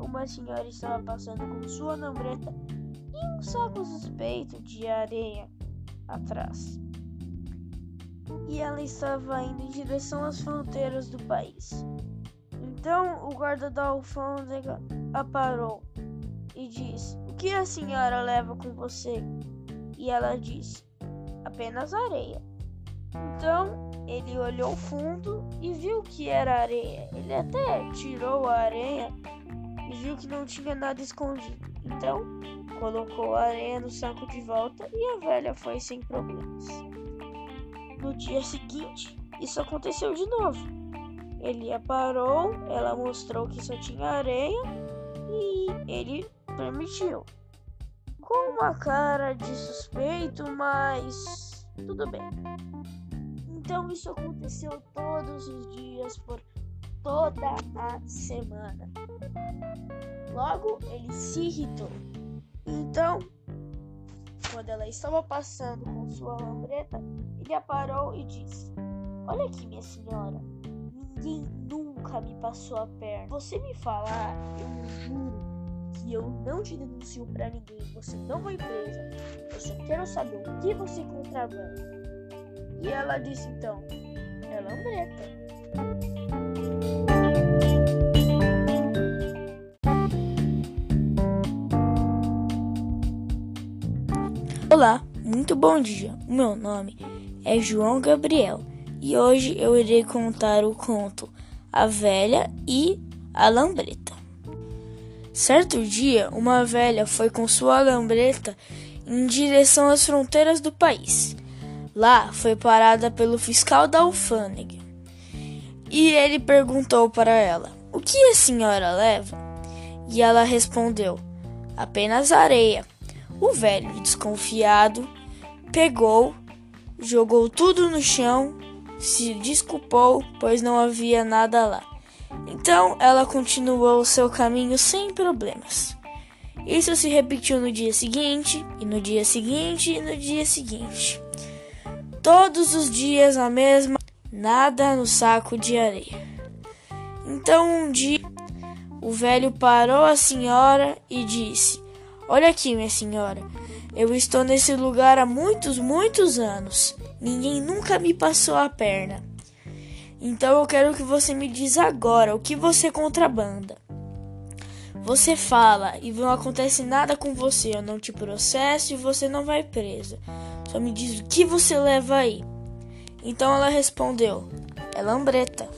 uma senhora estava passando com sua lambreta e um saco suspeito de areia atrás. E ela estava indo em direção às fronteiras do país. Então o guarda da alfândega a parou e disse: O que a senhora leva com você? E ela disse: Apenas areia. Então ele olhou fundo e viu que era areia. Ele até tirou a areia viu que não tinha nada escondido. Então colocou a areia no saco de volta e a velha foi sem problemas. No dia seguinte, isso aconteceu de novo. Ele a parou, ela mostrou que só tinha areia e ele permitiu. Com uma cara de suspeito, mas tudo bem. Então isso aconteceu todos os dias por toda a semana. Logo ele se irritou. Então, quando ela estava passando com sua lambreta, ele a parou e disse: Olha aqui, minha senhora, ninguém nunca me passou a perna. Você me falar, eu juro que eu não te denuncio para ninguém. Você não vai presa. Eu só quero saber o que você contrabanda. E ela disse então: É lambreta. Olá, muito bom dia. Meu nome é João Gabriel e hoje eu irei contar o conto A Velha e a Lambreta. Certo dia, uma velha foi com sua lambreta em direção às fronteiras do país. Lá foi parada pelo fiscal da alfândega. E ele perguntou para ela: O que a senhora leva? E ela respondeu: Apenas areia. O velho, desconfiado, pegou, jogou tudo no chão, se desculpou, pois não havia nada lá. Então ela continuou seu caminho sem problemas. Isso se repetiu no dia seguinte, e no dia seguinte, e no dia seguinte. Todos os dias a mesma, nada no saco de areia. Então um dia o velho parou a senhora e disse: Olha aqui, minha senhora, eu estou nesse lugar há muitos, muitos anos. Ninguém nunca me passou a perna. Então eu quero que você me diz agora o que você contrabanda. Você fala e não acontece nada com você, eu não te processo e você não vai presa. Só me diz o que você leva aí. Então ela respondeu: É lambreta.